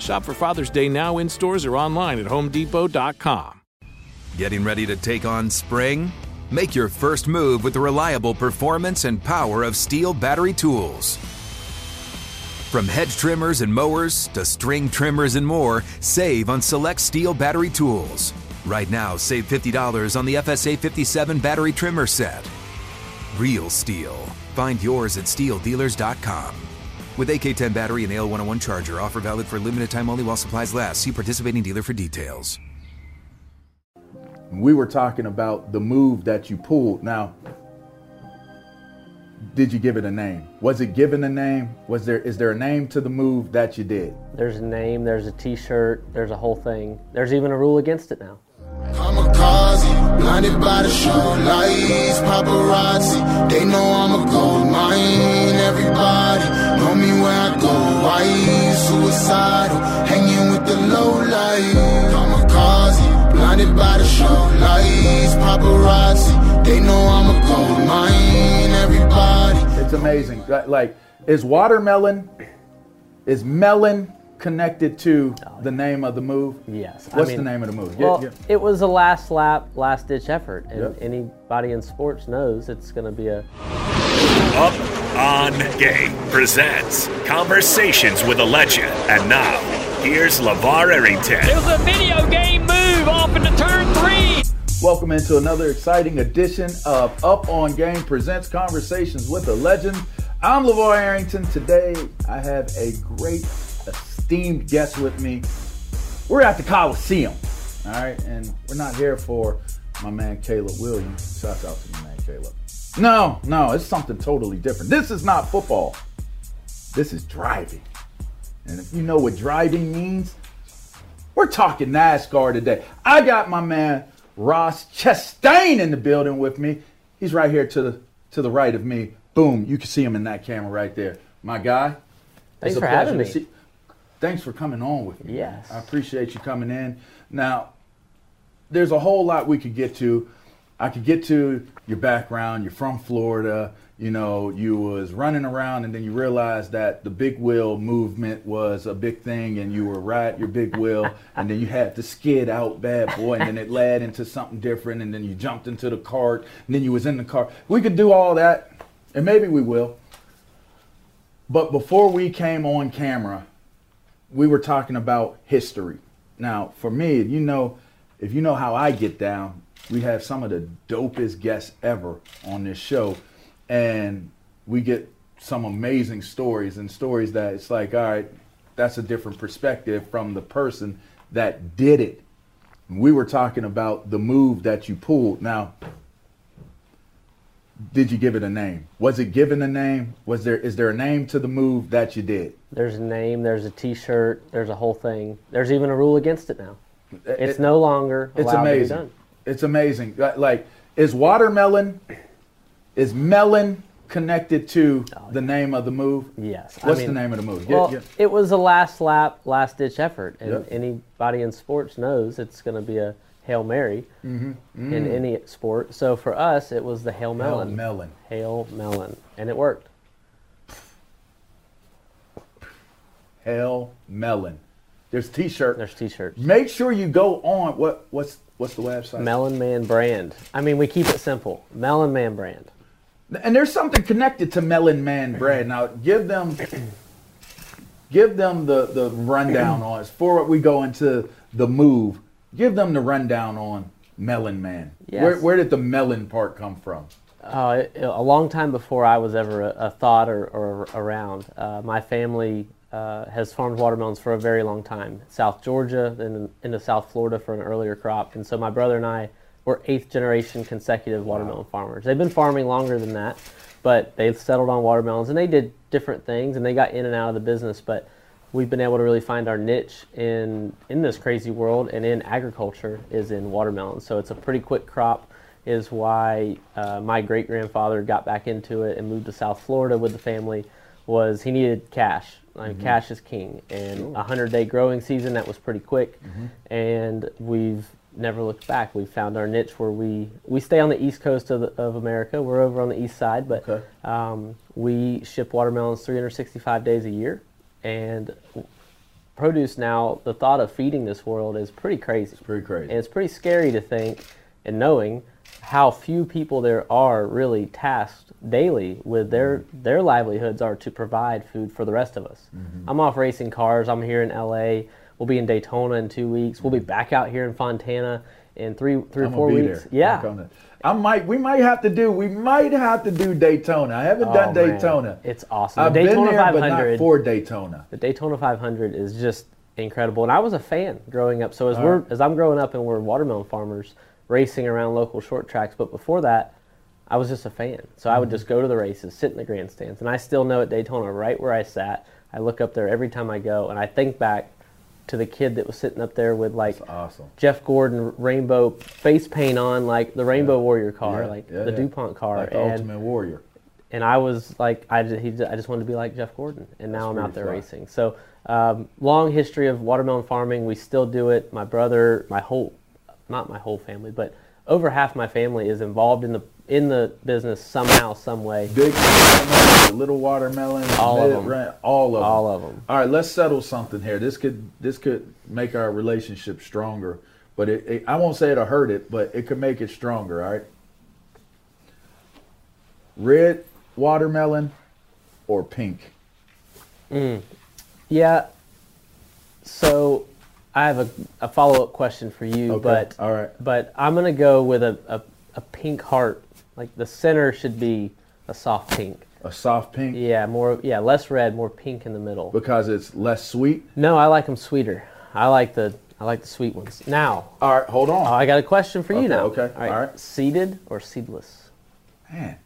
Shop for Father's Day now in stores or online at homedepot.com. Getting ready to take on spring? Make your first move with the reliable performance and power of STIHL battery tools. From hedge trimmers and mowers to string trimmers and more, save on select STIHL battery tools. Right now, save $50 on the FSA 57 battery trimmer set. Real STIHL. Find yours at stihldealers.com. With AK10 battery and AL101 charger, offer valid for limited time only while supplies last. See participating dealer for details. We were talking about the move that you pulled. Now, did you give it a name? Was it given a name? Was there is there a name to the move that you did? There's a name, there's a t-shirt, there's a whole thing. There's even a rule against it now. Kamikaze, blinded by the show lights, paparazzi. They know I'm a gold mine. Everybody know me where I go. Why suicidal, hanging with the low light. Kamikaze, blinded by the show lights, paparazzi. They know I'm a gold mine. Everybody. It's amazing. Like- Like, is watermelon, is melon connected to the name of the move? Yes. I What's mean- the name of the move? Yeah, Well, yeah. it was a last lap, last ditch effort, and Yep. anybody in sports knows it's going to be a Up on Game presents Conversations with a Legend. And now, here's LaVar Arrington. It was a video game move off into turn three. Welcome into another exciting edition of Up on Game presents Conversations with a Legend. I'm LaVar Arrington. Today I have a great esteemed guest with me. We're at the Coliseum, all right, and we're not here for my man Caleb Williams. Shouts out to my man Caleb. No, no, it's something totally different. This is not football. This is driving. And if you know what driving means, we're talking NASCAR today. I got my man Ross Chastain in the building with me. He's right here to the to the right of me. Boom, you can see him in that camera right there. My guy. Thanks for having me. see- Thanks for coming on with me. Yes. I appreciate you coming in. Now, there's a whole lot we could get to. I could get to your background. You're from Florida. You know, you was running around, and then you realized that the big wheel movement was a big thing, and you were right your big wheel, and then you had to skid out, bad boy, and then it led into something different, and then you jumped into the cart, and then you was in the car. We could do all that, and maybe we will. But before we came on camera, we were talking about history. Now, for me, you know, if you know how I get down, we have some of the dopest guests ever on this show, and we get some amazing stories and stories that it's like, all right, that's a different perspective from the person that did it. We were talking about the move that you pulled. Now, did you give it a name? Was it given a name? Was there is there a name to the move that you did? there's a name, there's a t-shirt, there's a whole thing. There's even a rule against it now. It's It- no longer It's allowed to be amazing. It's amazing. Like- is watermelon, is melon connected to the name of the move? Yes. I What's mean- the name of the move? Well, yeah. it was a last lap, last ditch effort, and anybody in sports knows it's going to be a hail mary Mm-hmm. in any sport. So for us, it was the hail Melon. melon. melon. Hail melon, and it worked. Hail melon. There's t-shirt. There's t-shirts. Make sure you go on what what's what's the website? Melon Man brand. I mean, we keep it simple. Melon Man brand. And there's something connected to Melon Man Brand. Now give them give them the, the rundown on it before we go into the move. give them the rundown on Melon Man. Yes. Where, where did the melon part come from? Uh, a long time before I was ever a, a thought or, or around. Uh, my family uh, has farmed watermelons for a very long time. South Georgia, then into South Florida for an earlier crop, and so my brother and I were eighth generation consecutive watermelon farmers. They've been farming longer than that, but they've settled on watermelons and they did different things and they got in and out of the business, but. We've been able to really find our niche in in this crazy world and in agriculture is in watermelons. So it's a pretty quick crop is why uh, my great grandfather got back into it and moved to South Florida with the family. Was he needed cash? Like cash is king, and a hundred day growing season that was pretty quick, and we've never looked back. We found our niche where we we stay on the east coast of, the, of America. We're over on the east side, but Okay. um, we ship watermelons 365 days a year, and produce now. The thought of feeding this world is pretty crazy. It's pretty crazy. and it's pretty scary to think and knowing how few people there are really tasked daily with their mm-hmm. their livelihoods are to provide food for the rest of us. Mm-hmm. I'm off racing cars. I'm here in LA. We'll be in Daytona in two weeks. We'll be mm-hmm. back out here in Fontana in three three or I'm four be weeks. there. Yeah. Back on it. I might. We might have to do. We might have to do Daytona. I haven't done Oh, man. Daytona. It's awesome. I've the Daytona been there, but not for Daytona. The Daytona 500 is just incredible, and I was a fan growing up. So as All we're right. as I'm growing up and we're watermelon farmers racing around local short tracks, but before that, I was just a fan. So I would Mm-hmm. just go to the races, sit in the grandstands, and I still know at Daytona right where I sat. I look up there every time I go, and I think back to the kid that was sitting up there with like Awesome. Jeff Gordon rainbow face paint on, like the Rainbow Warrior car, Yeah, like yeah, the yeah. Dupont car, Like the and Ultimate Warrior. and I was like, I just, he, I just wanted to be like Jeff Gordon, and now I'm out there racing. So, um, long history of watermelon farming. We still do it. My brother, my whole, not my whole family, but over half my family is involved in the in the business somehow, some way. Big watermelon, little watermelon, All of them. all of All them. of 'em. All right, let's settle something here. This could this could make our relationship stronger, but it, it, I won't say it'll hurt it, but it could make it stronger. All right. Red watermelon or pink? Mm. Yeah. So, I have a, a follow up question for you, Okay, but all right. but I'm gonna go with a, a, a pink heart. Like the center should be a soft pink. A soft pink Yeah, more yeah, less red, more pink in the middle. because it's less sweet. No, I like them sweeter. I like the I like the sweet ones. Now, All right, hold on. oh, I got a question for you now. okay, All right. all right. Seeded or seedless? Man,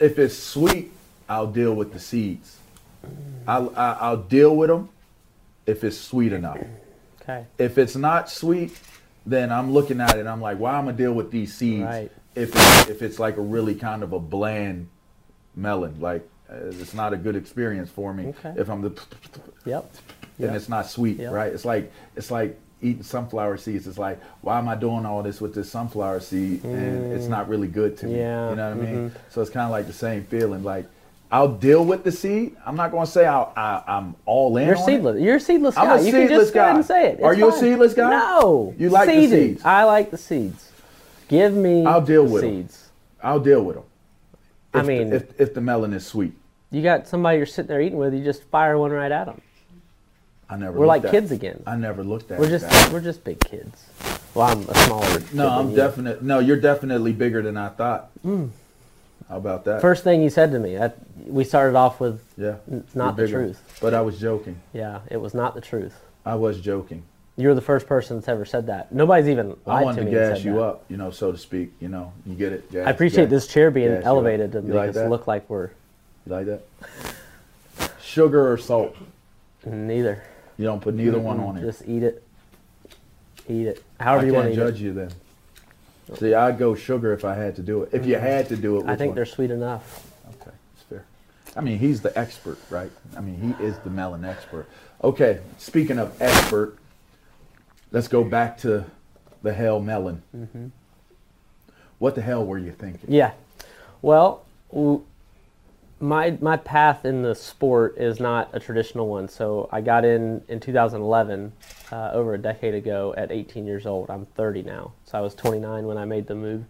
if it's sweet, I'll deal with the seeds. I'll, I- I'll deal with them if it's sweet enough. Okay. If it's not sweet, then I'm looking at it. I'm like, why am I gonna deal with these seeds? Right. If it's, if it's like a really kind of a bland melon, like uh, it's not a good experience for me. Okay. If I'm the Yep. and Yep. it's not sweet, Yep. right? It's like it's like eating sunflower seeds. It's like, why am I doing all this with this sunflower seed and it's not really good to me? Mm. Yeah, mm-hmm. You know what I mean? So it's kind of like the same feeling. Like I'll deal with the seed. I'm not going to say I'll, I, I'm all in. You're on it. seedless. You're a seedless I'm guy. a you can seedless just go ahead and say it. Are It's you a seedless guy? No. You like the seeds? I like the seeds. Give me I'll deal the with seeds. I'll deal with them. I mean- if, if the melon is sweet, You got somebody you're sitting there eating with, you just fire one right at them. I never. We're like at kids again. I never looked at. We're just that we're just big kids. Well, I'm a smaller. kid No, I'm you. definite. No, you're definitely bigger than I thought. Hmm. How about that? First thing you said to me, that, we started off with yeah, not the truth. But I was joking. Yeah, it was not the truth. I was joking. You're the first person that's ever said that. Nobody's even I wanted to to gas you that. up, you know, so to speak. You know, you get it. Gas, I appreciate gas- this chair being gas you up. elevated to make like us that? look like we're You like that? Sugar or salt? neither. You don't put neither one on it. Just eat it. Eat it. I However you want to judge it. you then. See, I'd go sugar if I had to do it. If you had to do it, Mm-hmm. I think one? they're sweet enough. Okay, it's fair. I mean, he's the expert, right? I mean, he is the melon expert. Okay, speaking of expert, let's go back to the hell melon. What the hell were you thinking? Yeah. Well, my my path in the sport is not a traditional one. So I got in in 2011, uh, over a decade ago, at 18 years old. I'm 30 now. So I was 29 when I made the move,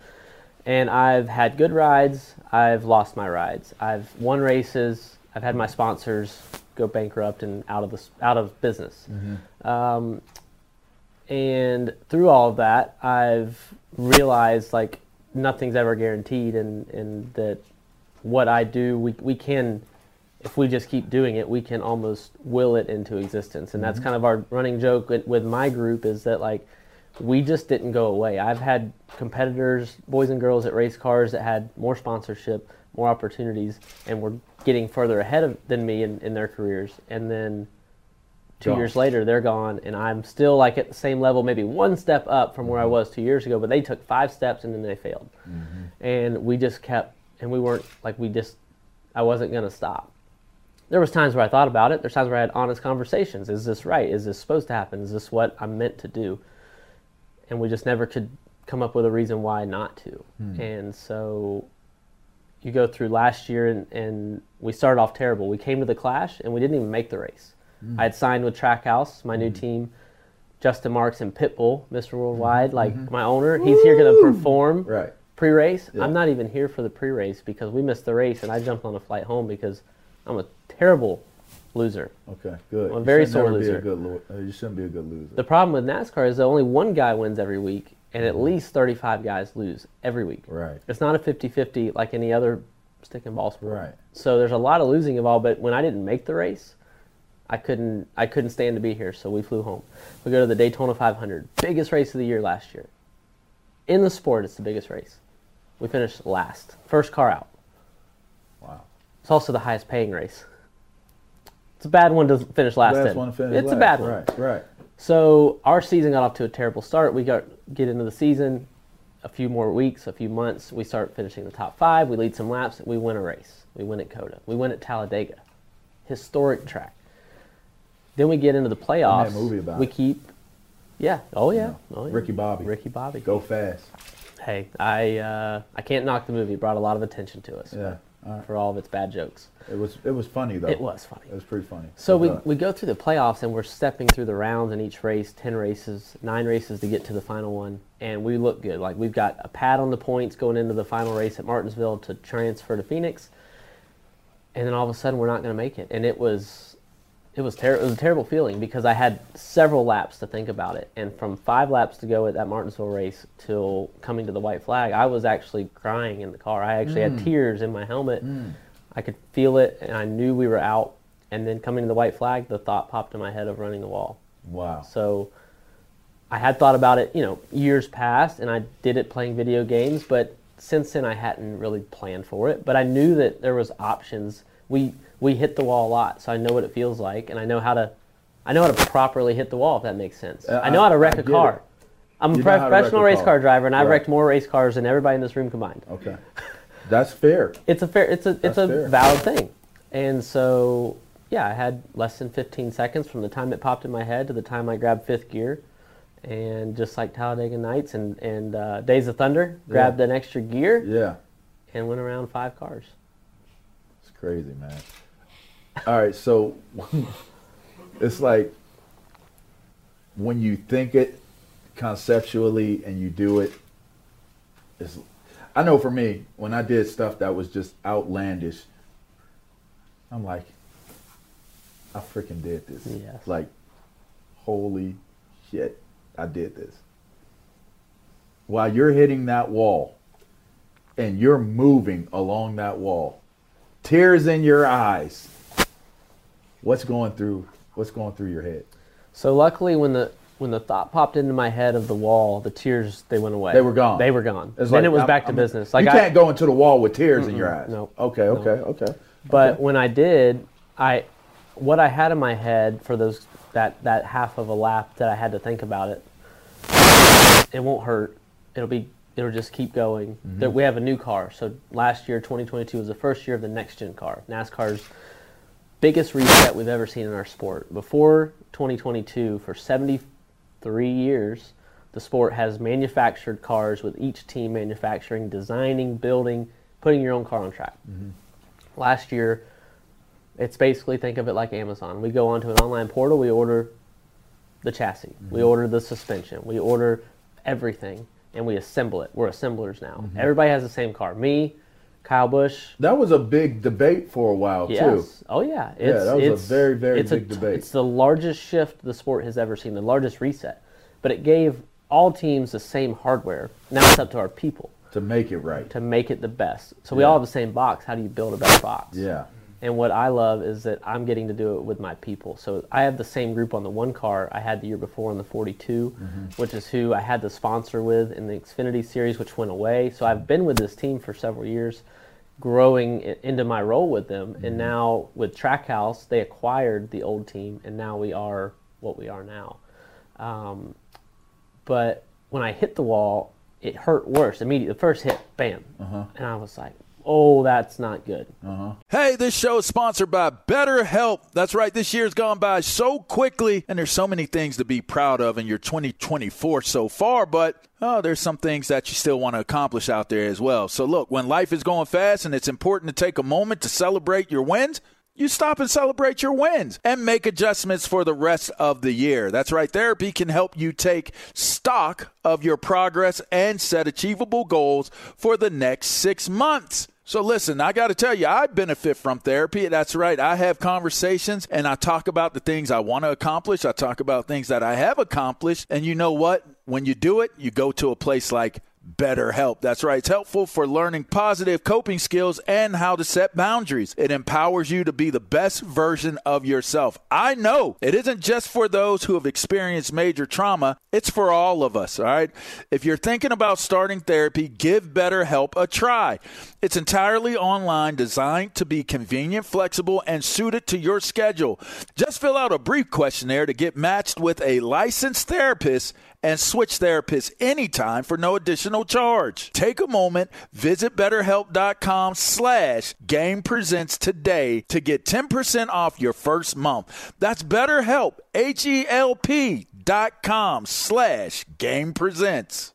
and I've had good rides. I've lost my rides. I've won races. I've had my sponsors go bankrupt and out of the out of business. Um, And through all of that, I've realized like nothing's ever guaranteed, and and that what I do, we we can, if we just keep doing it, we can almost will it into existence. And that's mm-hmm. kind of our running joke with, with my group is that like we just didn't go away. I've had competitors, boys and girls at race cars that had more sponsorship, more opportunities, and were getting further ahead of, than me in, in their careers. And then two Gone. years later, they're gone, and I'm still like at the same level, maybe one step up from where I mm-hmm. was two years ago. But they took five steps and then they failed, mm-hmm. and we just kept, and we weren't like we just, I wasn't gonna stop there was times where I thought about it. There's times where I had honest conversations. Is this right? Is this supposed to happen? Is this what I'm meant to do? And we just never could come up with a reason why not to. Hmm. And so you go through last year and, and we started off terrible. We came to the clash and we didn't even make the race. Hmm. I had signed with Trackhouse, my new hmm. team, Justin Marks and Pitbull, Mr. Worldwide, like mm-hmm. my owner. He's here going to perform Right. Pre-race. Yeah. I'm not even here for the pre-race because we missed the race and I jumped on a flight home because I'm a terrible loser. Okay, good. I'm a very sore never be a loser. good uh, you shouldn't be a good loser. The problem with NASCAR is that only one guy wins every week and at least 35 guys lose every week. Right. It's not a 50-50 like any other stick and ball sport. Right. So there's a lot of losing involved, but when I didn't make the race, I couldn't I couldn't stand to be here, so we flew home. We go to the Daytona 500, biggest race of the year last year. In the sport, it's the biggest race. We finished last, first car out. Wow. It's also the highest paying race. It's a bad one to finish last Last in. one to finish it's a bad one. Right, right. So our season got off to a terrible start. We got get into the season, a few more weeks, a few months. We start finishing the top five. We lead some laps. We win a race. We win at COTA. We win at Talladega, historic track. Then we get into the playoffs. movie about we it. keep, yeah, oh yeah, know, oh yeah. Ricky Bobby. Ricky Bobby. Go fast. Hey, I uh, I can't knock the movie. It brought a lot of attention to us. Yeah. All right. For all of its bad jokes. It was it was funny though. It was funny. It was pretty funny. So we, we go through the playoffs and we're stepping through the rounds in each race, 10 races, nine races to get to the final one. And we look good. Like we've got a pad on the points going into the final race at Martinsville to transfer to Phoenix. And then all of a sudden we're not going to make it. And it was it was ter- it was a terrible feeling because I had several laps to think about it. And from five laps to go at that Martinsville race till coming to the white flag, I was actually crying in the car. I actually had mm. tears in my helmet. Mm. I could feel it, and I knew we were out. And then coming to the white flag, the thought popped in my head of running the wall. Wow. So I had thought about it, you know, years past, and I did it playing video games. But since then, I hadn't really planned for it. But I knew that there was options. We we hit the wall a lot, so I know what it feels like, and I know how to I know how to properly hit the wall. If that makes sense. Uh, I know how to wreck I a car. it. I'm a You how professional a race car. car driver, and I've wrecked more race cars than everybody in this room combined Okay. That's fair. it's a fair it's a it's That's a fair. valid thing and so yeah i had less than 15 seconds from the time it popped in my head to the time i grabbed fifth gear and just like talladega nights and and uh, days of thunder grabbed an extra gear Yeah. and went around five cars crazy, man. All right, so it's like when you think it conceptually and you do it. It's, I know for me, when I did stuff that was just outlandish, I'm like, I freaking did this. Yes. Like, holy shit, I did this. While you're hitting that wall and you're moving along that wall, tears in your eyes. What's going through what's going through your head? so luckily when the when the thought popped into my head of the wall the tears they went away They were gone. they were gone It's then like, it was I'm- back to I'm- business like you I, can't go into the wall with tears in your eyes. nope. Okay, No. okay, okay. But Okay. when I did, I what I had in my head for those that that half of a lap that I had to think about it. It won't hurt. It'll be it'll just keep going. Mm-hmm. There- We have a new car. So last year, 2022 was the first year of the next gen car. NASCAR's biggest reset we've ever seen in our sport. Before 2022, for 73 years, the sport has manufactured cars with each team manufacturing, designing, building, putting your own car on track last year it's basically think of it like amazon we go onto an online portal we order the chassis we order the suspension we order everything and we assemble it we're assemblers now mm-hmm. everybody has the same car me kyle busch that was a big debate for a while yes too. oh yeah it's, that was a very, very it's big t- debate. it's the largest shift the sport has ever seen the largest reset but it gave all teams the same hardware. Now it's up to our people to make it right. to make it the best. So we all have the same box. How do you build a better box? Yeah. And what I love is that I'm getting to do it with my people. So I have the same group on the one car I had the year before on the 42, mm-hmm. which is who I had the sponsor with in the Xfinity series, which went away. So I've been with this team for several years, growing into my role with them. And mm-hmm. now with Trackhouse, they acquired the old team, and now we are what we are now. Um, but when I hit the wall, it hurt worse immediately. The first hit, bam, uh-huh. and I was like, "Oh, that's not good." Uh-huh. Hey, this show is sponsored by BetterHelp. That's right, this year's gone by so quickly, and there's so many things to be proud of in your 2024 so far, but oh, there's some things that you still want to accomplish out there as well. So, look, when life is going fast and it's important to take a moment to celebrate your wins, you stop and celebrate your wins and make adjustments for the rest of the year. That's right. Therapy can help you take stock of your progress and set achievable goals for the next six months. So listen, I got to tell you, I benefit from therapy. That's right. I have conversations and I talk about the things I want to accomplish. I talk about things that I have accomplished. And you know what? When you do it, you go to a place like BetterHelp. That's right. It's helpful for learning positive coping skills and how to set boundaries. It empowers you to be the best version of yourself. I know it isn't just for those who have experienced major trauma, it's for all of us, all right? If you're thinking about starting therapy, give BetterHelp a try. It's entirely online, designed to be convenient, flexible, and suited to your schedule. Just fill out a brief questionnaire to get matched with a licensed therapist and switch therapists anytime for no additional charge. Take a moment, visit betterhelp.com slash game presents today to get 10% off your first month. That's betterhelp, H-E-L-P dot com slash game presents.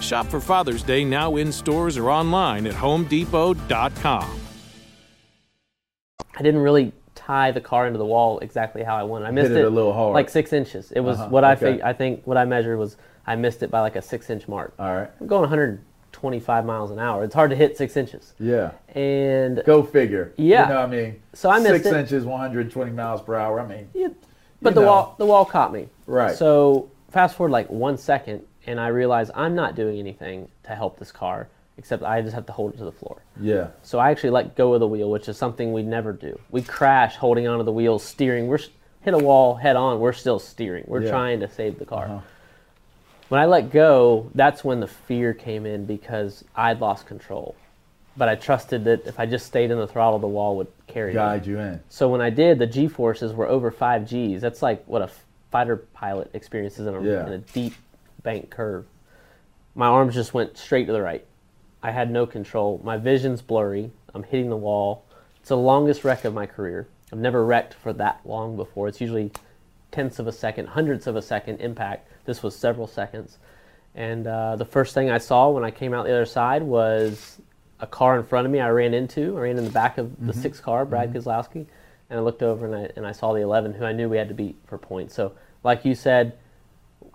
Shop for Father's Day now in stores or online at homedepot.com. I didn't really tie the car into the wall exactly how I wanted. I missed it a little hard. like six inches. It was Uh-huh, what I okay. fig- I think what I measured was I missed it by like a six inch mark. All right. I'm going 125 miles an hour. It's hard to hit six inches. Yeah. And Go figure. Yeah. You know what I mean? So I missed Six it. inches, 120 miles per hour. I mean, Yeah, but the know. wall the wall caught me. Right. So fast forward like one second, and I realize I'm not doing anything to help this car except I just have to hold it to the floor. yeah. So I actually let go of the wheel, which is something we never do. We crash holding onto the wheel, steering. We're hit a wall head on. We're still steering. We're Yeah. trying to save the car. Uh-huh. When I let go, that's when the fear came in because I'd lost control. But I trusted that if I just stayed in the throttle, the wall would carry me. Guide you in. So when I did, the G forces were over five Gs. That's like what a fighter pilot experiences in a, Yeah. in a deep bank curve. My arms just went straight to the right. I had no control. My vision's blurry. I'm hitting the wall. It's the longest wreck of my career. I've never wrecked for that long before. It's usually tenths of a second, hundredths of a second impact. This was several seconds. And uh, the first thing I saw when I came out the other side was a car in front of me I ran into. I ran in the back of the sixth car, Brad Keselowski. And I looked over and I, and I saw the 11 who I knew we had to beat for points. So, like you said,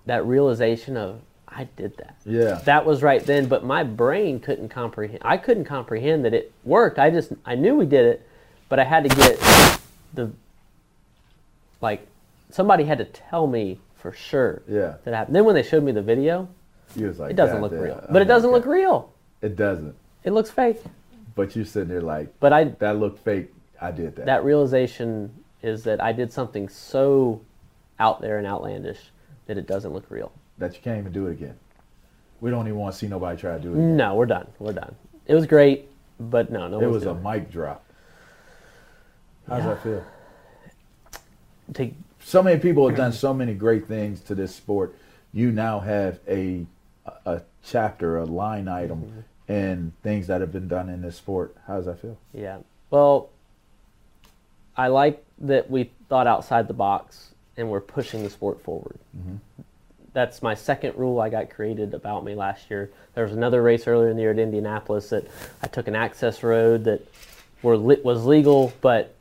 that realization of I did that. Yeah. That was right then, but my brain couldn't comprehend. I couldn't comprehend that it worked. I just I knew we did it, but I had to get the like somebody had to tell me for sure Yeah. that happened. Then when they showed me the video, You was like, it doesn't look damn, real. I'm But it doesn't look that-" real. It doesn't. It looks fake. But you sitting there like, But I that looked fake. I did that. that realization is that I did something so out there and outlandish that it doesn't look real. that you can't even do it again. We don't even want to see nobody try to do it. Again. No, we're done. We're done. It was great, but no, no. it was a mic drop. How's Yeah. that feel? To- So many people have done so many great things to this sport. You now have a a chapter, a line item, Mm-hmm. in things that have been done in this sport. How does that feel? Yeah. Well, I like that we thought outside the box and we're pushing the sport forward. Mm-hmm. That's my second rule I got created about me last year. There was another race earlier in the year at Indianapolis that I took an access road that were lit, was legal, but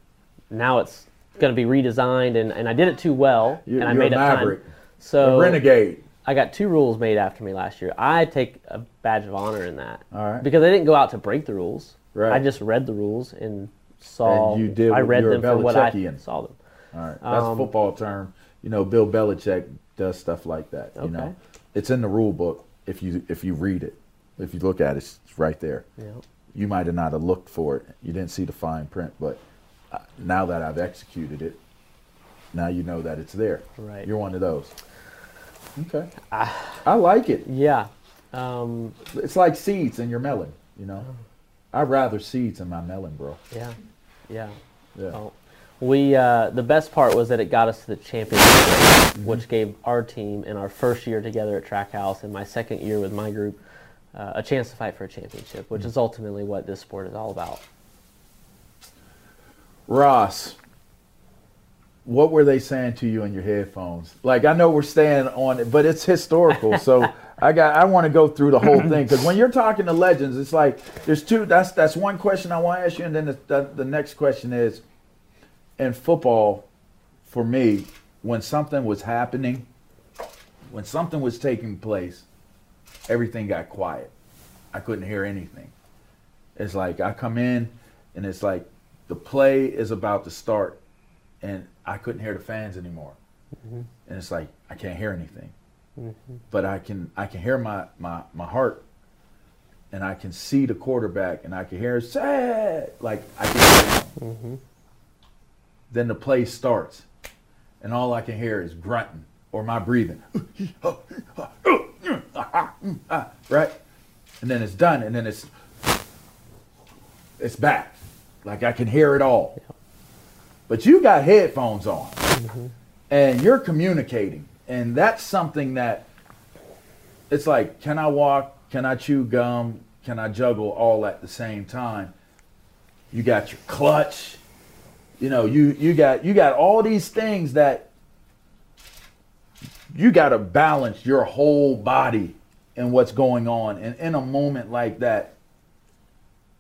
now it's going to be redesigned, and, and I did it too well, You- and I a made up maverick. time. So a renegade. I got two rules made after me last year. I take a badge of honor in that. Right. Because I didn't go out to break the rules. Right. I just read the rules and saw. And you did I read them for what I saw them. All right, that's a Um, football term. You know, Bill Belichick does stuff like that. You know, it's in the rule book if you if you read it. If you look at it, it's right there. Yeah. You might have not have looked for it. You didn't see the fine print, but uh, now that I've executed it, now you know that it's there. Right. You're one of those. Okay. I like it. Yeah. Um, It's like seeds in your melon. You know, I'd rather seeds in my melon, bro. yeah. Yeah. Yeah. Well, we uh, the best part was that it got us to the championship, Mm-hmm. which gave our team in our first year together at Trackhouse and my second year with my group uh, a chance to fight for a championship, Mm-hmm. which is ultimately what this sport is all about. Ross, what were they saying to you in your headphones? Like I know we're staying on it, but it's historical, so I got I want to go through the whole thing because when you're talking to legends, it's like there's two. That's that's one question I want to ask you, and then the, the, the next question is, in football, for me, when something was happening, when something was taking place, everything got quiet. I couldn't hear anything. It's like I come in and it's like the play is about to start and I couldn't hear the fans anymore. Mm-hmm. And it's like I can't hear anything. Mm-hmm. But I can I can hear my, my, my heart and I can see the quarterback and I can hear sad like I can hear him. Then the play starts and all I can hear is grunting or my breathing. right? And then it's done and then it's it's back. Like I can hear it all. But you got headphones on mm-hmm. and you're communicating. And that's something that it's like, can I walk? Can I chew gum? Can I juggle all at the same time? You got your clutch. You know, you you got you got all these things that you got to balance your whole body and what's going on. And in a moment like that,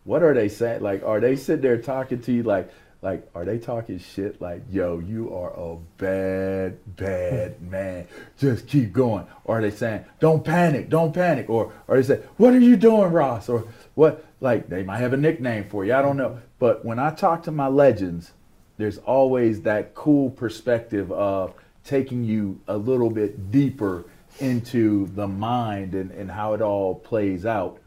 what are they saying? Like, are they sitting there talking to you like, like, are they talking shit like, yo, you are a bad, bad hmm. man. Just keep going. Or are they saying, don't panic, don't panic? Or are they saying, what are you doing, Ross? Or what? Like, they might have a nickname for you. I don't know. But when I talk to my legends, there's always that cool perspective of taking you a little bit deeper into the mind and, and how it all plays out.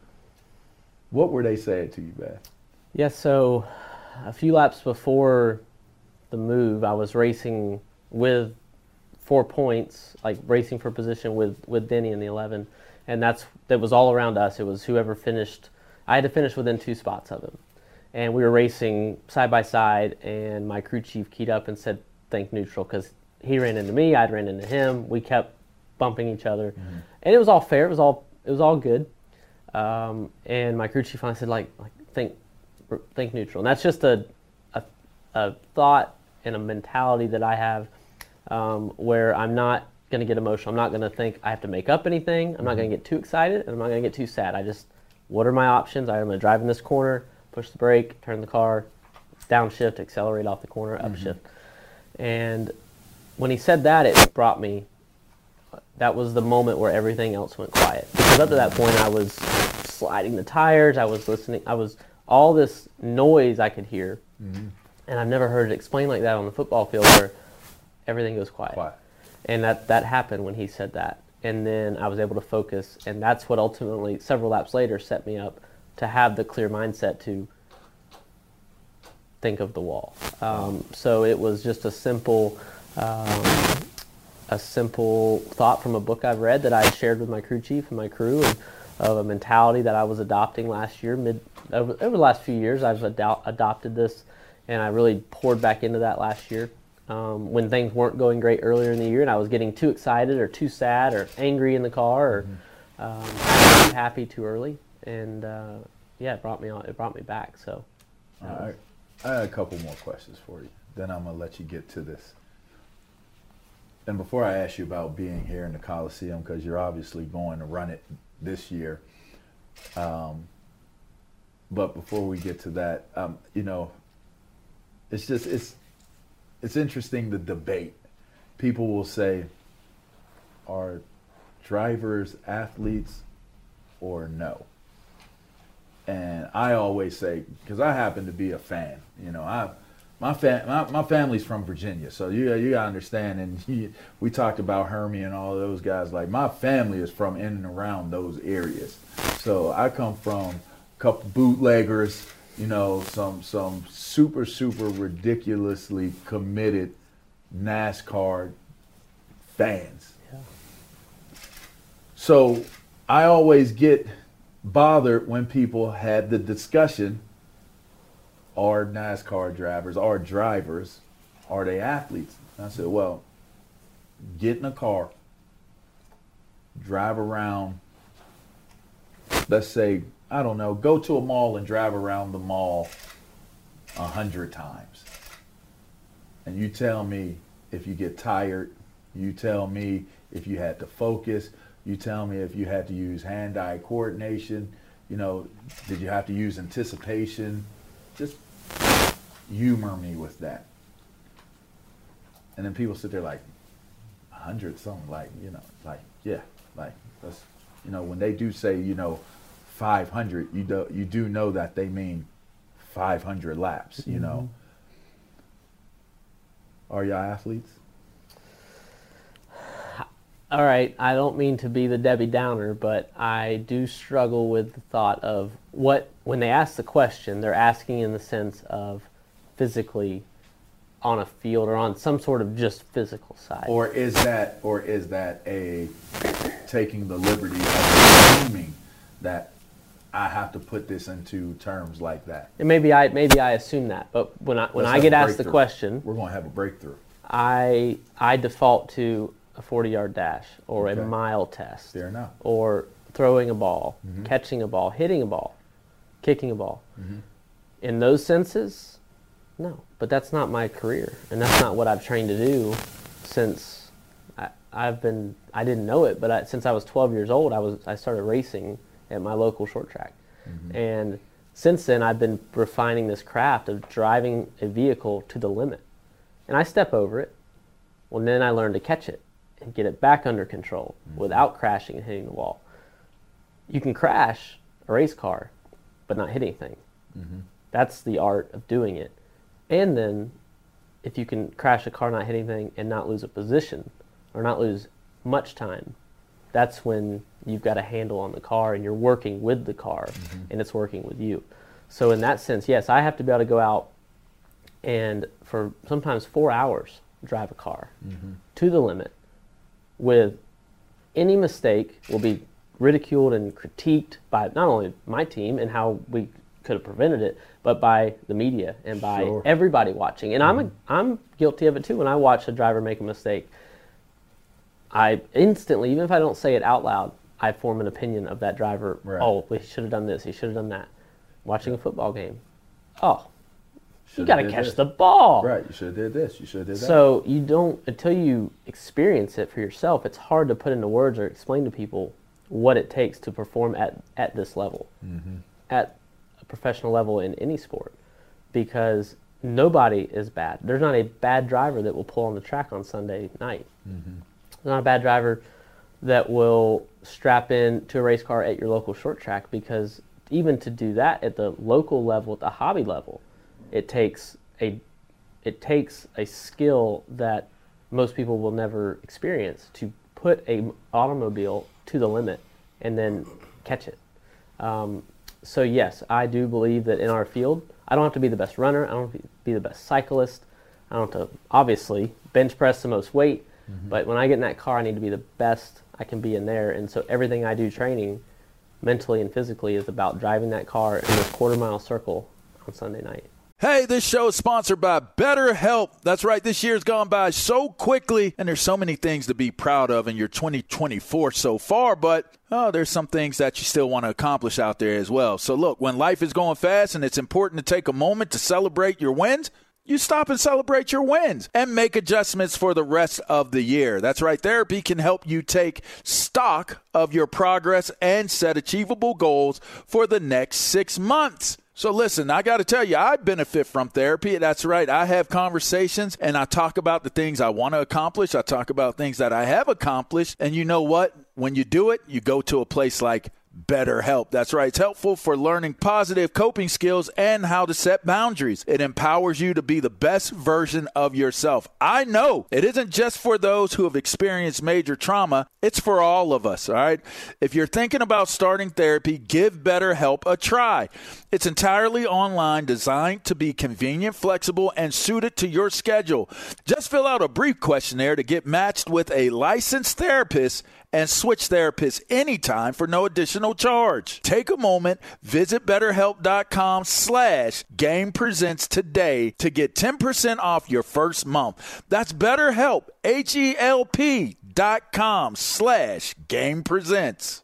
What were they saying to you, Beth? Yeah, so a few laps before the move, I was racing with four points, like racing for position with with Denny in the 11, and that's that was all around us. It was whoever finished. I had to finish within two spots of him, and we were racing side by side. And my crew chief keyed up and said, "Think neutral," because he ran into me, I'd ran into him. We kept bumping each other, and it was all fair. It was all it was all good. Um, and my crew chief finally said, like, like think think neutral. And that's just a, a, a thought and a mentality that I have um, where I'm not going to get emotional. I'm not going to think I have to make up anything. I'm not going to get too excited and I'm not going to get too sad. I just, what are my options? I'm going to drive in this corner, push the brake, turn the car, downshift, accelerate off the corner, upshift. And when he said that, it brought me that was the moment where everything else went quiet. Because up to that point, I was sliding the tires, I was listening, I was all this noise I could hear, Mm-hmm. and I've never heard it explained like that on the football field where everything goes quiet. Quiet. And that that happened when he said that, and then I was able to focus, and that's what ultimately several laps later set me up to have the clear mindset to think of the wall. Um, so it was just a simple, um, a simple thought from a book I've read that I shared with my crew chief and my crew, and of a mentality that I was adopting last year. Mid over, over the last few years, I've ado- adopted this, and I really poured back into that last year. Um, when things weren't going great earlier in the year, and I was getting too excited or too sad or angry in the car or um, too happy too early, and uh, yeah, it brought me on. It brought me back. So. I had a couple more questions for you. Then I'm gonna let you get to this. And before I ask you about being here in the Coliseum, because you're obviously going to run it this year. Um, but before we get to that, um, you know, it's just it's it's interesting the debate. People will say, "Are drivers athletes or no?" And I always say, because I happen to be a fan. You know, I my fam my, my family's from Virginia, so you you gotta understand. And he, we talked about Hermie and all those guys. Like my family is from in and around those areas, so I come from a couple bootleggers. You know, some some super super ridiculously committed NASCAR fans. Yeah. So I always get bothered when people had the discussion are NASCAR drivers, are drivers, are they athletes? And I said, well, get in a car, drive around, let's say, I don't know, go to a mall and drive around the mall a hundred times. And you tell me if you get tired, you tell me if you had to focus, you tell me if you had to use hand-eye coordination, you know, did you have to use anticipation? Just humor me with that. And then people sit there like, a hundred something, like, you know, like, yeah, like, that's, you know, when they do say, you know, 500, you do, you do know that they mean 500 laps, you know. Mm-hmm. Are y'all athletes? All right, I don't mean to be the Debbie Downer, but I do struggle with the thought of what, when they ask the question, they're asking in the sense of physically on a field or on some sort of just physical side. Or is that, or is that a taking the liberty of assuming that I have to put this into terms like that? and maybe I maybe I assume that, but when I when Let's I get asked the question, We're going to have a breakthrough. I I default to a 40 yard dash or Okay. a mile test Fair enough. or throwing a ball, Mm-hmm. catching a ball, hitting a ball, kicking a ball. In those senses, no. But that's not my career, and that's not what I've trained to do since I, I've been. I didn't know it, but I, since I was 12 years old, I was I started racing at my local short track, and since then I've been refining this craft of driving a vehicle to the limit, and I step over it. Well, then I learn to catch it and get it back under control mm-hmm. without crashing and hitting the wall. You can crash a race car, but not hit anything. Mm-hmm. That's the art of doing it. And then, if you can crash a car, not hit anything, and not lose a position or not lose much time, that's when you've got a handle on the car and you're working with the car mm-hmm. and it's working with you. So, in that sense, yes, I have to be able to go out and for sometimes four hours drive a car to the limit with any mistake will be ridiculed and critiqued by not only my team and how we could have prevented it, but by the media and by Sure. everybody watching. And I'm a, mm-hmm. I'm guilty of it too. When I watch a driver make a mistake, I instantly, even if I don't say it out loud, I form an opinion of that driver. Right. Oh, he should have done this. He should have done that. Watching a football game, oh, you got to catch this. the ball. Right. You should have did this. You should have did that. So you don't until you experience it for yourself. It's hard to put into words or explain to people what it takes to perform at at this level, mm-hmm. at a professional level in any sport, because nobody is bad. There's not a bad driver that will pull on the track on Sunday night. There's not a bad driver that will strap in to a race car at your local short track because even to do that at the local level, at the hobby level, it takes a it takes a skill that most people will never experience to put a automobile to the limit and then catch it. Um, so yes, I do believe that in our field, I don't have to be the best runner. I don't have to be the best cyclist. I don't have to obviously bench press the most weight. Mm-hmm. But when I get in that car, I need to be the best I can be in there. And so everything I do training, mentally and physically, is about driving that car in this quarter mile circle on Sunday night. Hey, this show is sponsored by BetterHelp. That's right, this year's gone by so quickly, and there's so many things to be proud of in your 2024 so far, but oh, there's some things that you still want to accomplish out there as well. So, look, when life is going fast and it's important to take a moment to celebrate your wins, you stop and celebrate your wins and make adjustments for the rest of the year. That's right. Therapy can help you take stock of your progress and set achievable goals for the next six months. So listen, I got to tell you, I benefit from therapy. That's right. I have conversations and I talk about the things I want to accomplish. I talk about things that I have accomplished. And you know what? When you do it, you go to a place like BetterHelp. That's right. It's helpful for learning positive coping skills and how to set boundaries. It empowers you to be the best version of yourself. I know it isn't just for those who have experienced major trauma, it's for all of us, all right? If you're thinking about starting therapy, give BetterHelp a try. It's entirely online, designed to be convenient, flexible, and suited to your schedule. Just fill out a brief questionnaire to get matched with a licensed therapist and switch therapists anytime for no additional charge. Take a moment, visit betterhelp.com slash game presents today to get 10% off your first month. That's betterhelp, H-E-L-P dot com slash game presents.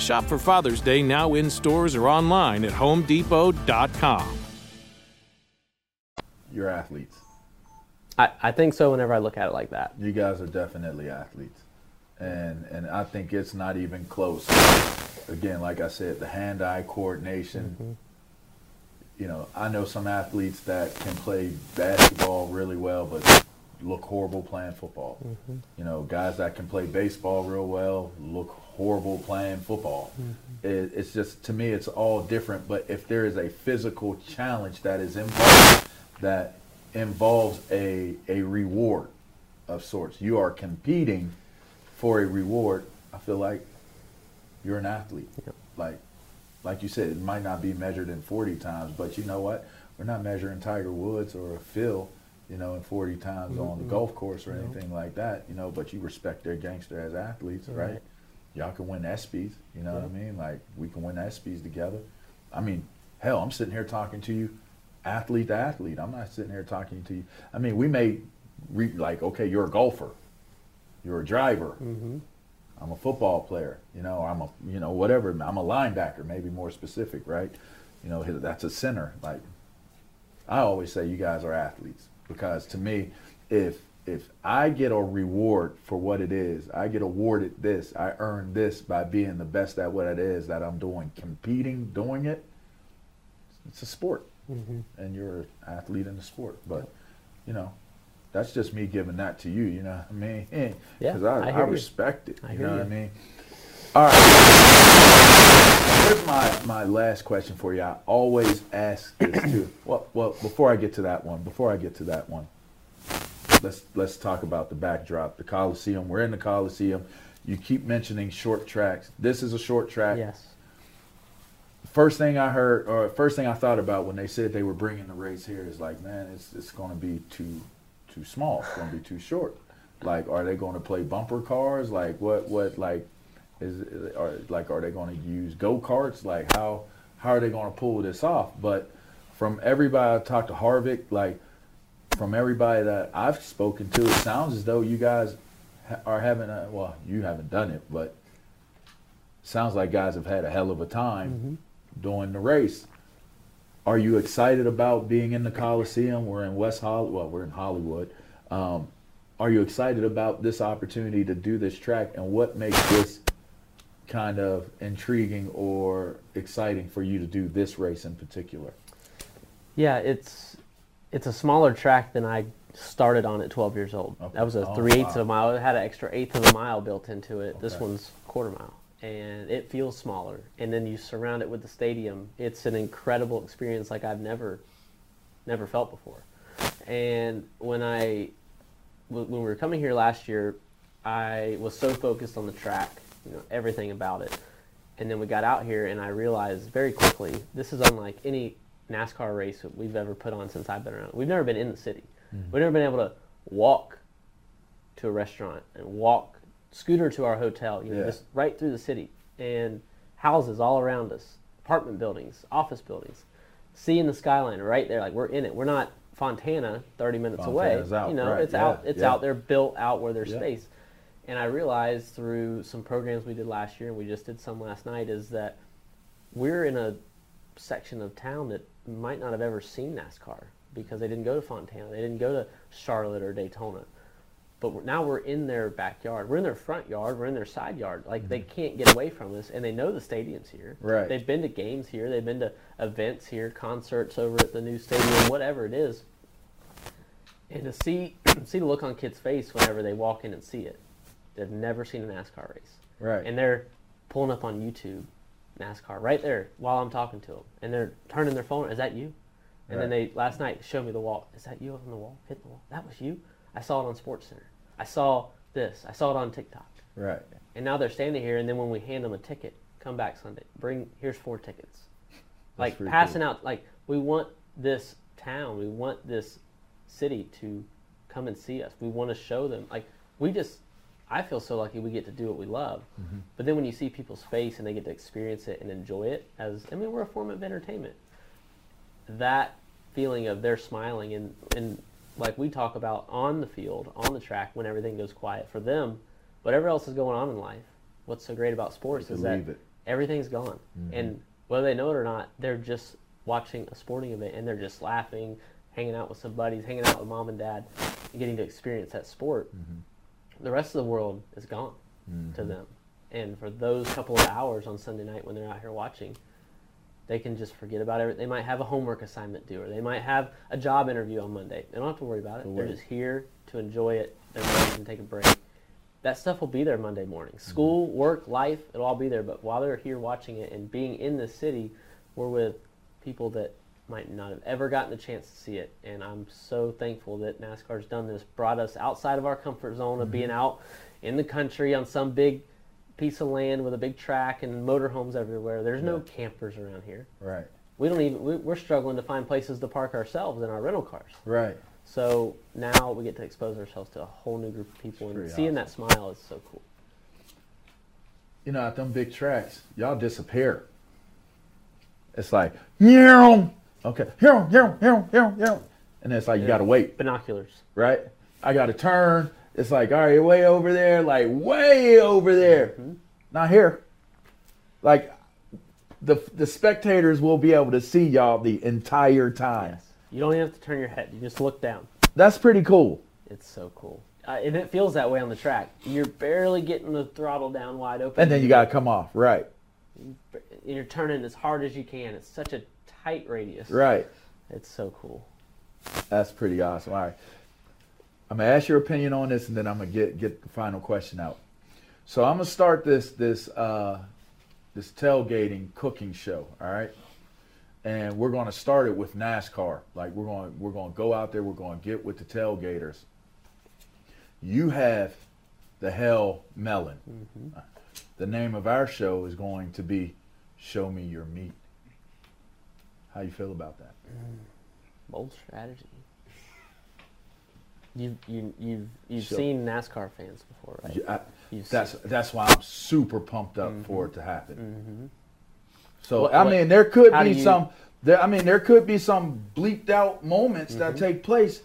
Shop for Father's Day now in stores or online at homedepot.com. You're athletes. I, I think so whenever I look at it like that. You guys are definitely athletes. And and I think it's not even close. Again, like I said, the hand-eye coordination. Mm-hmm. You know, I know some athletes that can play basketball really well, but look horrible playing football. Mm-hmm. You know, guys that can play baseball real well look horrible playing football. Mm-hmm. It, it's just to me, it's all different. But if there is a physical challenge that is involved, that involves a a reward of sorts, you are competing for a reward. I feel like you're an athlete. Yep. Like like you said, it might not be measured in 40 times, but you know what? We're not measuring Tiger Woods or Phil you know, in 40 times mm-hmm. on the golf course or anything like that, you know, but you respect their gangster as athletes, right? right? Y'all can win ESPYs, you know yeah. what I mean? Like, we can win ESPYs together. I mean, hell, I'm sitting here talking to you athlete to athlete. I'm not sitting here talking to you. I mean, we may, re- like, okay, you're a golfer, you're a driver. Mm-hmm. I'm a football player, you know, I'm a, you know, whatever. I'm a linebacker, maybe more specific, right? You know, that's a center. Like, I always say you guys are athletes because to me, if if I get a reward for what it is, I get awarded this, I earn this by being the best at what it is that I'm doing, competing, doing it, it's a sport, mm-hmm. and you're an athlete in the sport. But you know, that's just me giving that to you. You know what I mean? Yeah, Because I, I I, hear you. respect it. I you know what I mean? All right. Here's my, my last question for you. I always ask this too. Well, well, before I get to that one, before I get to that one, let's let's talk about the backdrop, the Coliseum. We're in the Coliseum. You keep mentioning short tracks. This is a short track. Yes. First thing I heard, or first thing I thought about when they said they were bringing the race here is like, man, it's it's going to be too too small. It's going to be too short. Like, are they going to play bumper cars? Like, what what like is are like are they going to use go karts? Like, how how are they going to pull this off? But from everybody I talked to Harvick, like from everybody that I've spoken to, it sounds as though you guys are having a well, you haven't done it, but sounds like guys have had a hell of a time doing the race. Are you excited about being in the Coliseum? We're in West Hollywood. Well, we're in Hollywood. Um, are you excited about this opportunity to do this track, and what makes this kind of intriguing or exciting for you to do this race in particular? Yeah, it's it's a smaller track than I started on at 12 years old. Okay. That was a Oh, three eighths wow. of a mile. It had an extra eighth of a mile built into it. This one's quarter mile, and it feels smaller. And then you surround it with the stadium. It's an incredible experience like I've never never felt before. And when I, when we were coming here last year, I was so focused on the track, you know, everything about it. And then we got out here, and I realized very quickly this is unlike any NASCAR race that we've ever put on since I've been around. We've never been in the city. Hmm. We've never been able to walk to a restaurant and walk scooter to our hotel. You know, Yeah. just right through the city and houses all around us, apartment buildings, office buildings, seeing the skyline right there. Like we're in it. We're not Fontana, 30 minutes Fontana's away. out, you know, right, it's yeah, out. It's yeah. out there, built out where there's space. And I realized through some programs we did last year, and we just did some last night, is that we're in a section of town that might not have ever seen NASCAR because they didn't go to Fontana, they didn't go to Charlotte or Daytona. But we're, now we're in their backyard. We're in their front yard. We're in their side yard. Like they mm-hmm. can't get away from us, and they know the stadium's here. Right. They've been to games here. They've been to events here, concerts over at the new stadium, whatever it is. And to see see the look on kids' face whenever they walk in and see it, they've never seen a NASCAR race Right. and they're pulling up on YouTube NASCAR right there while I'm talking to them, and they're turning their phone. Is that you? And then they last night showed me the wall. Is that you on the wall? Hit the wall. That was you. I saw it on SportsCenter. I saw this. I saw it on TikTok. right. And now they're standing here, and then when we hand them a ticket, come back Sunday. Bring here's four tickets. Like passing cool. out. Like we want this town. We want this city to come and see us. We want to show them. Like we just. I feel so lucky we get to do what we love. Mm-hmm. But then when you see people's face and they get to experience it and enjoy it, as I mean, we're a form of entertainment. That feeling of they're smiling and and like we talk about on the field, on the track, when everything goes quiet for them, whatever else is going on in life, what's so great about sports is that it. everything's gone, and whether they know it or not, they're just watching a sporting event and they're just laughing, hanging out with some buddies, hanging out with mom and dad, and getting to experience that sport. The rest of the world is gone to mm-hmm. them, and for those couple of hours on Sunday night when they're out here watching, they can just forget about it. They might have a homework assignment due, or they might have a job interview on Monday. They don't have to worry about it. They're just here to enjoy it. They're ready to take a break. That stuff will be there Monday morning. Mm-hmm. School, work, life, it'll all be there. But while they're here watching it and being in the city, we're with people that might not have ever gotten the chance to see it. And I'm so thankful that NASCAR's done this, brought us outside of our comfort zone of being mm-hmm. out in the country on some big piece of land with a big track and motorhomes everywhere. There's no campers around here. Right. We don't even we, we're struggling to find places to park ourselves in our rental cars. Right. So now we get to expose ourselves to a whole new group of people, and seeing that smile is so cool. You know, at them big tracks, y'all disappear. It's like, yeah, okay, yeah, yeah, yeah, yeah, yeah. And it's like you gotta wait, Binoculars. right? I gotta turn. It's like, all right, way over there, like way over there. Mm-hmm. Not here. Like the the spectators will be able to see y'all the entire time. Yes. You don't even have to turn your head. You just look down. That's pretty cool. It's so cool. Uh, and it feels that way on the track. You're barely getting the throttle down wide open. And then you gotta come off, right? and you're turning as hard as you can. It's such a tight radius. Right. It's so cool. That's pretty awesome. All right. I'm gonna ask your opinion on this, and then I'm gonna get get the final question out. So I'm gonna start this this uh, this tailgating cooking show. All right, and we're gonna start it with NASCAR. Like we're going to we're gonna go out there. We're gonna get with the tailgaters. You have the Hail Melon. The name of our show is going to be "Show Me Your Meat." How you feel about that? Bold strategy. You you you've you've So- seen NASCAR fans before, right? Yeah, I- that's seen- that's why I'm super pumped up for it to happen. So What- I what- mean, there could be you- some. There, I mean, there could be some bleeped out moments that Mm-hmm. take place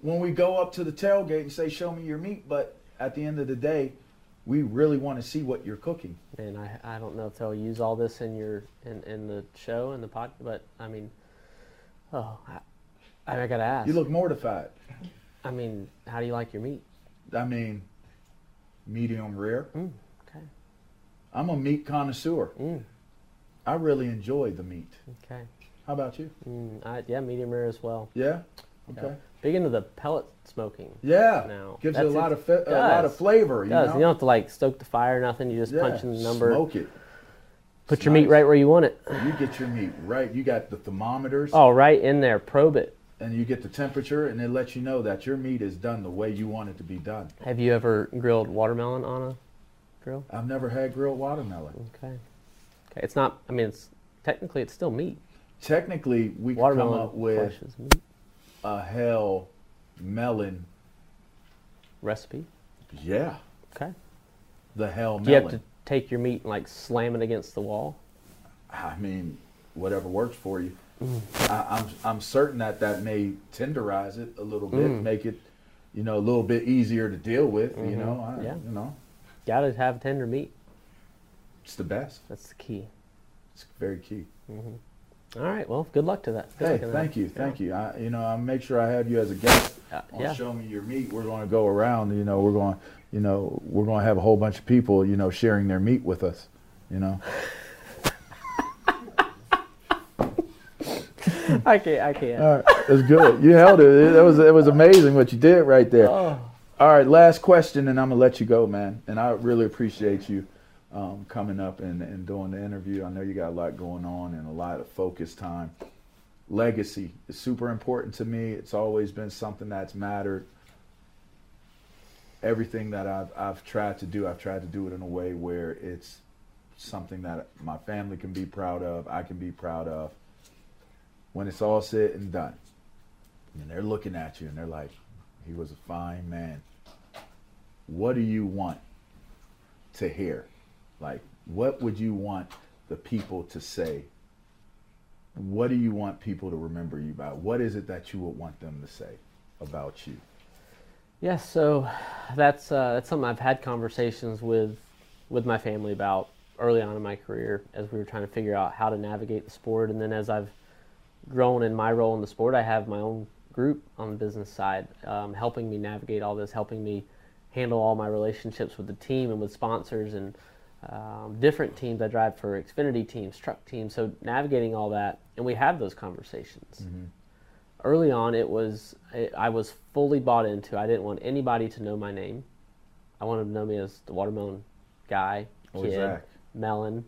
when we go up to the tailgate and say, "Show me your meat." But at the end of the day, we really want to see what you're cooking. And I I don't know if they'll use all this in your in, in the show and the pod, but I mean, oh, I, I gotta ask. You look mortified. I mean, how do you like your meat? I mean, medium rare. Mm, okay. I'm a meat connoisseur. Mm, I really enjoy the meat. okay. How about you? Mm, I, yeah, medium rare as well. Yeah. Yeah. Big into the pellet smoking. Yeah. Now Gives it a lot of fi- a lot of flavor. You Does. know. You don't have to like stoke the fire or nothing. You just yeah. punch in the number. Smoke it. Put It's your meat right where you want it. You get your meat right. You got the thermometers, Oh, right in there. Probe it. and you get the temperature, and it lets you know that your meat is done the way you want it to be done. Have you ever grilled watermelon on a grill? I've never had grilled watermelon. Okay. Okay. It's not. I mean, it's technically it's still meat. Technically, we could come Watermelon up with meat. A Hail Melon. Recipe. Yeah, Okay. the hell Do you have to take your meat and like slam it against the wall? I mean, whatever works for you. Mm. I, I'm I'm certain that that may tenderize it a little bit, Mm. make it, you know, a little bit easier to deal with. You know, I, Mm-hmm. Yeah. you know, Gotta have tender meat. it's the best. That's the key. It's very key. All right. Well, good luck to that. Good Hey, thank that. you, thank you. I, you know, I'll make sure I have you as a guest Uh, yeah. Show Me Your Meat. We're going to go around. You know, we're going, you know, we're going to have a whole bunch of people, you know, sharing their meat with us. You know, I can't. I can't. all right, that's good. You held it. That was it was amazing what you did right there. Oh. All right, last question, and I'm gonna let you go, man. And I really appreciate you um, coming up and, and doing the interview. I know you got a lot going on and a lot of focus time. Legacy is super important to me. It's always been something that's mattered. Everything that I've I've tried to do, I've tried to do it in a way where it's something that my family can be proud of, I can be proud of. When it's all said and done, and they're looking at you and they're like, he was a fine man. What do you want to hear? Like, what would you want the people to say? What do you want people to remember you by? What is it that you would want them to say about you? Yeah, so that's uh, that's something I've had conversations with with my family about early on in my career as we were trying to figure out how to navigate the sport, and then as I've grown in my role in the sport, I have my own group on the business side, um, helping me navigate all this, helping me handle all my relationships with the team and with sponsors and um, different teams. I drive for Xfinity teams, truck teams, so navigating all that, and we have those conversations early on it was I- i was fully bought into i didn't want anybody to know my name i wanted to know me as the watermelon guy Or kid Zach. melon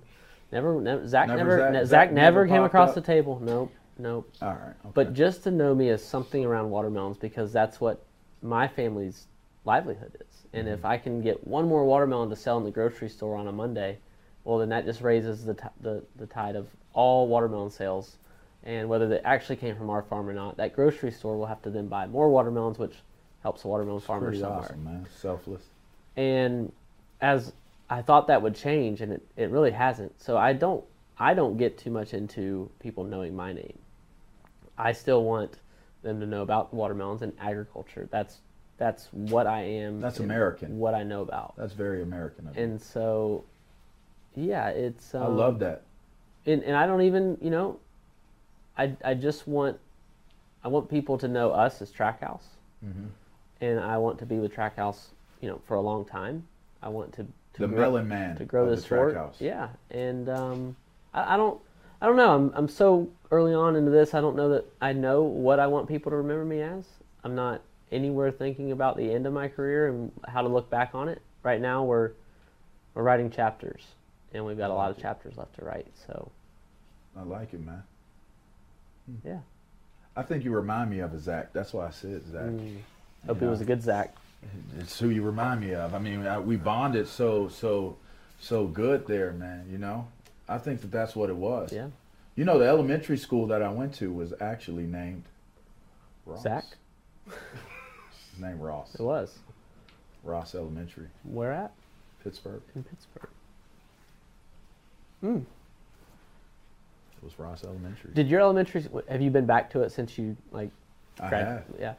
never, never zach Never never Zach- ne- Zach zach, never never came across up? the table nope nope All right. Okay. but just to know me as something around watermelons because that's what my family's livelihood is. And Mm-hmm. if I can get one more watermelon to sell in the grocery store on a Monday, well, then that just raises the, t- the, the tide of all watermelon sales. And whether they actually came from our farm or not, that grocery store will have to then buy more watermelons, which helps the watermelon farmer somewhere. awesome, man. Selfless. And as I thought that would change, and it, it really hasn't. So I don't I don't get too much into people knowing my name. I still want them to know about watermelons and agriculture. That's that's what I am. That's American. What I know about. That's very American of. And so, yeah, it's. Um, I love that. And, and I don't even, you know, I I just want, I want people to know us as Trackhouse, Mm-hmm. and I want to be with Trackhouse, you know, for a long time. I want to. to The grow- Melon Man to grow of this sport. Trackhouse. Yeah, and um, I, I don't. I don't know. I'm I'm so early on into this. I don't know that I know what I want people to remember me as. I'm not anywhere thinking about the end of my career and how to look back on it. Right now, we're we're writing chapters, and we've got a lot of chapters left to write. So I like it, man. yeah, I think you remind me of a Zach. That's why I said Zach. Mm. hope it was a good Zach. It's who you remind me of. I mean, I, we bonded so so so good there, man. You know, I think that that's what it was. Yeah, You know, the elementary school that I went to was actually named Ross. Zach. His name Ross. It was. Ross Elementary, Where at? Pittsburgh. In Pittsburgh. Hmm. It was Ross Elementary. Did your elementary? Have you been back to it since you like? I have. Yeah.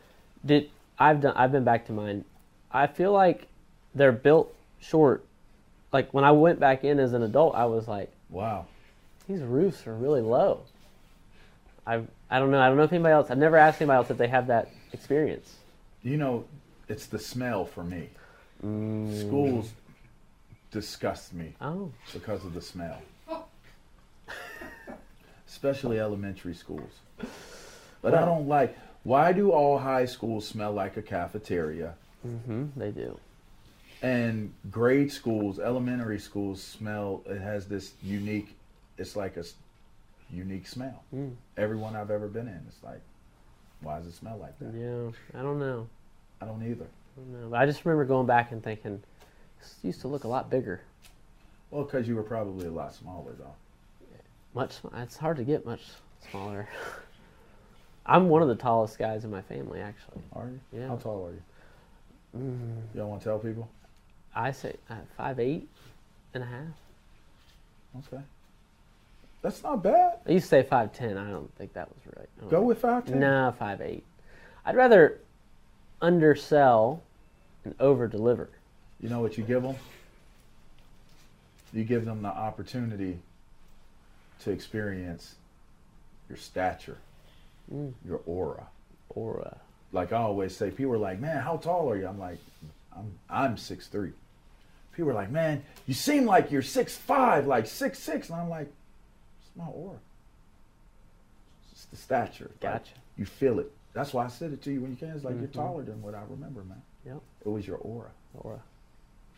Did I've done? I've been back to mine. I feel like they're built short. Like when I went back in as an adult, I was like, Wow. these roofs are really low. I I don't know. I don't know if anybody else. I've never asked anybody else if they have that experience. You know, it's the smell for me. Schools disgust me Oh, because of the smell. Especially elementary schools. But I don't like why do all high schools smell like a cafeteria? hmm they do. And grade schools, elementary schools smell it has this unique it's like a unique smell. Mm. Everyone I've ever been in, it's like why does it smell like that? Yeah, I don't know. I don't either. I don't know. But I just remember going back and thinking, this used to look a lot bigger. Well, because you were probably a lot smaller though. Much. It's hard to get much smaller. I'm one of the tallest guys in my family, actually. Are you? Yeah. How tall are you? Mm, You don't want to tell people? I say uh, five eight and a half. Okay. That's not bad. I used to say five ten. I don't think that was right. Go with five ten. Nah, five eight. I'd rather undersell and over deliver. You know what you give them? You give them the opportunity to experience your stature, Mm. your aura. Uh, Like I always say, people are like, "Man, how tall are you?" I'm like, "I'm I'm six three. People are like, "Man, you seem like you're six five, like six six. and I'm like, "It's my aura. It's the stature. Like, Gotcha. you feel it. That's why I said it to you when you came. It's like you're Mhm. taller than what I remember, man. Yep. It was your aura. Aura.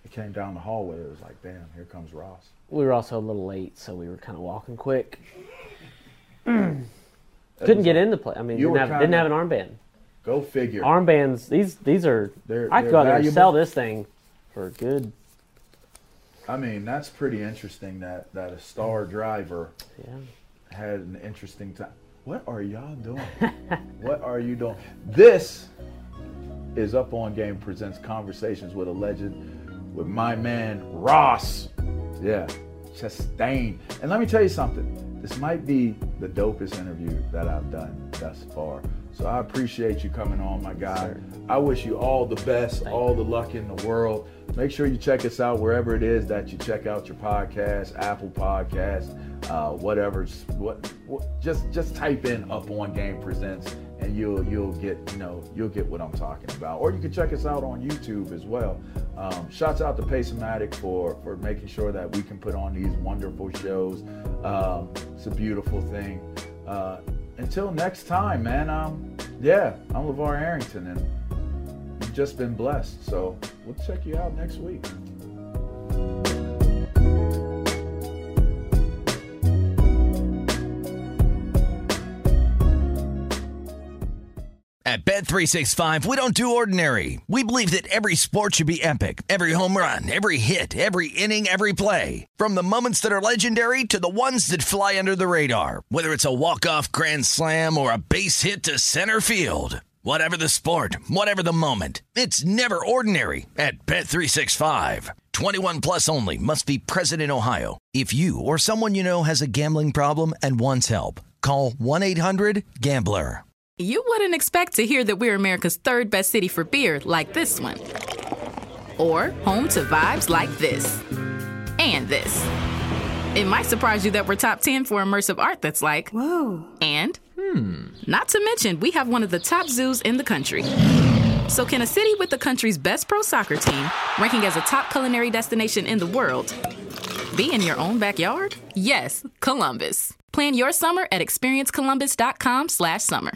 It came down the hallway. It was like, damn, here comes Ross. we were also a little late, so we were kind of walking quick. Couldn't get a- into play. I mean, You didn't have, didn't have an armband. Go figure. Armbands. These these are. They're- I could go out there and sell this thing for a good. I mean, that's pretty interesting that that a star driver Yeah. had an interesting time. What are y'all doing? what are you doing? This is Up On Game presents Conversations with a Legend with my man Ross. Yeah, Chastain. And let me tell you something. This might be the dopest interview that I've done thus far. So I appreciate you coming on, my guy. I wish you all the best, all the luck in the world. Make sure you check us out wherever it is that you check out your podcast, Apple Podcast, uh, whatever. What, what, just just type in Up On Game Presents, and you'll you'll get you know you'll get what I'm talking about. Or you can check us out on YouTube as well. Um, shouts out to Pacematic for for making sure that we can put on these wonderful shows. Um, it's a beautiful thing. Uh, until next time, man. Um, yeah, I'm LaVar Arrington, and just been blessed. So we'll check you out next week. At Bet365, we don't do ordinary. We believe that every sport should be epic. Every home run, every hit, every inning, every play. From the moments that are legendary to the ones that fly under the radar. Whether it's a walk-off grand slam or a base hit to center field. Whatever the sport, whatever the moment. It's never ordinary at Bet365. 21 plus only must be present in Ohio. If you or someone you know has a gambling problem and wants help, call 1-800-GAMBLER. You wouldn't expect to hear that we're America's third best city for beer like this one. Or home to vibes like this. And this. It might surprise you that we're top 10 for immersive art that's like, whoa. And, hmm. Not to mention, we have one of the top zoos in the country. So, can a city with the country's best pro soccer team, ranking as a top culinary destination in the world, be in your own backyard? Yes, Columbus. Plan your summer at experiencecolumbus.com/summer.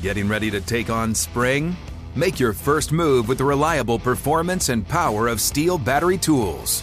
Getting ready to take on spring? Make your first move with the reliable performance and power of STIHL battery tools.